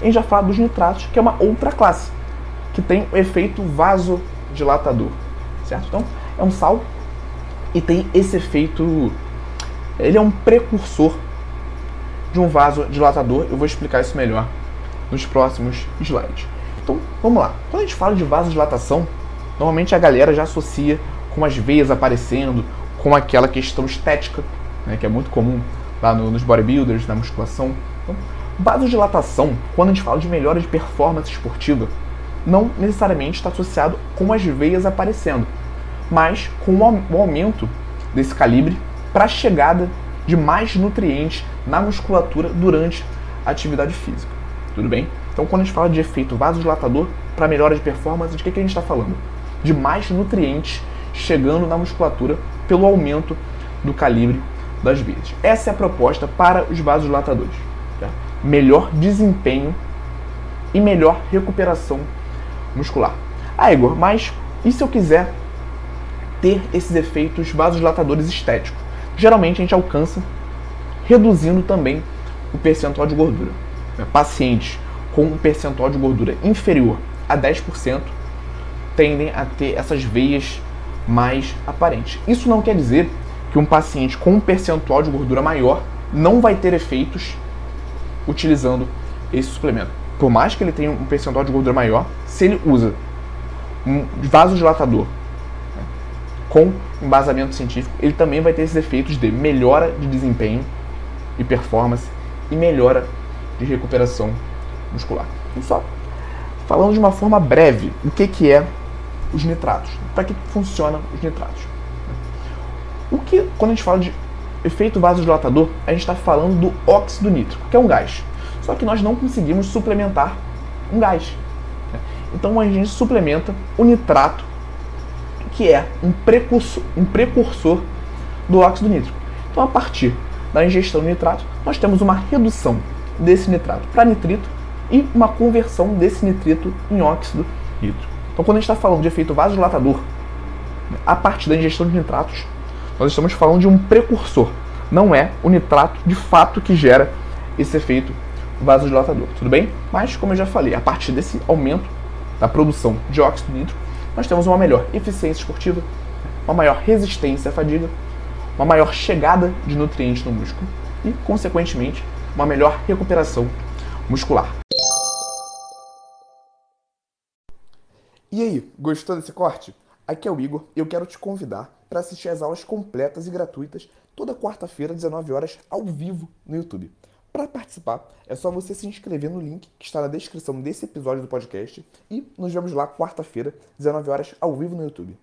A gente já fala dos nitratos, que é uma outra classe, que tem o efeito vasodilatador, certo? Então, é um sal e tem esse efeito. Ele é um precursor de um vasodilatador. Eu vou explicar isso melhor nos próximos slides. Então, vamos lá. Quando a gente fala de vasodilatação, normalmente a galera já associa com as veias aparecendo, com aquela questão estética, né, que é muito comum lá no, nos bodybuilders, na musculação. Então, vasodilatação, quando a gente fala de melhora de performance esportiva, não necessariamente está associado com as veias aparecendo, mas com o aumento desse calibre para a chegada de mais nutrientes na musculatura durante a atividade física. Tudo bem? Então, quando a gente fala de efeito vasodilatador para melhora de performance, de que, que a gente está falando? De mais nutrientes chegando na musculatura pelo aumento do calibre das veias. Essa é a proposta para os vasodilatadores. Tá? Melhor desempenho e melhor recuperação muscular. Ah, Igor, mas e se eu quiser ter esses efeitos vasodilatadores estéticos? Geralmente a gente alcança reduzindo também o percentual de gordura. Pacientes com um percentual de gordura inferior a 10% tendem a ter essas veias mais aparentes. Isso não quer dizer que um paciente com um percentual de gordura maior não vai ter efeitos utilizando esse suplemento. Por mais que ele tenha um percentual de gordura maior, se ele usa um vasodilatador né, com embasamento científico, ele também vai ter esses efeitos de melhora de desempenho e performance e melhora de recuperação muscular. Então, só falando de uma forma breve, o que, que é os nitratos? Para que funcionam os nitratos? O que, quando a gente fala de efeito vasodilatador, a gente está falando do óxido nítrico, que é um gás. Só que nós não conseguimos suplementar um gás. Né? Então a gente suplementa o nitrato, que é um precursor, um precursor do óxido nítrico. Então, a partir da ingestão de nitrato, nós temos uma redução desse nitrato para nitrito e uma conversão desse nitrito em óxido nítrico. Então, quando a gente está falando de efeito vasodilatador, a partir da ingestão de nitratos, nós estamos falando de um precursor. Não é o nitrato de fato que gera esse efeito vasodilatador, tudo bem? Mas, como eu já falei, a partir desse aumento da produção de óxido nítrico, nós temos uma melhor eficiência esportiva, uma maior resistência à fadiga, uma maior chegada de nutrientes no músculo e, consequentemente, uma melhor recuperação muscular. E aí, gostou desse corte? Aqui é o Igor e eu quero te convidar para assistir às aulas completas e gratuitas toda quarta-feira, 19 horas, ao vivo no YouTube. Para participar, é só você se inscrever no link que está na descrição desse episódio do podcast e nos vemos lá quarta-feira, 19 horas, ao vivo no YouTube.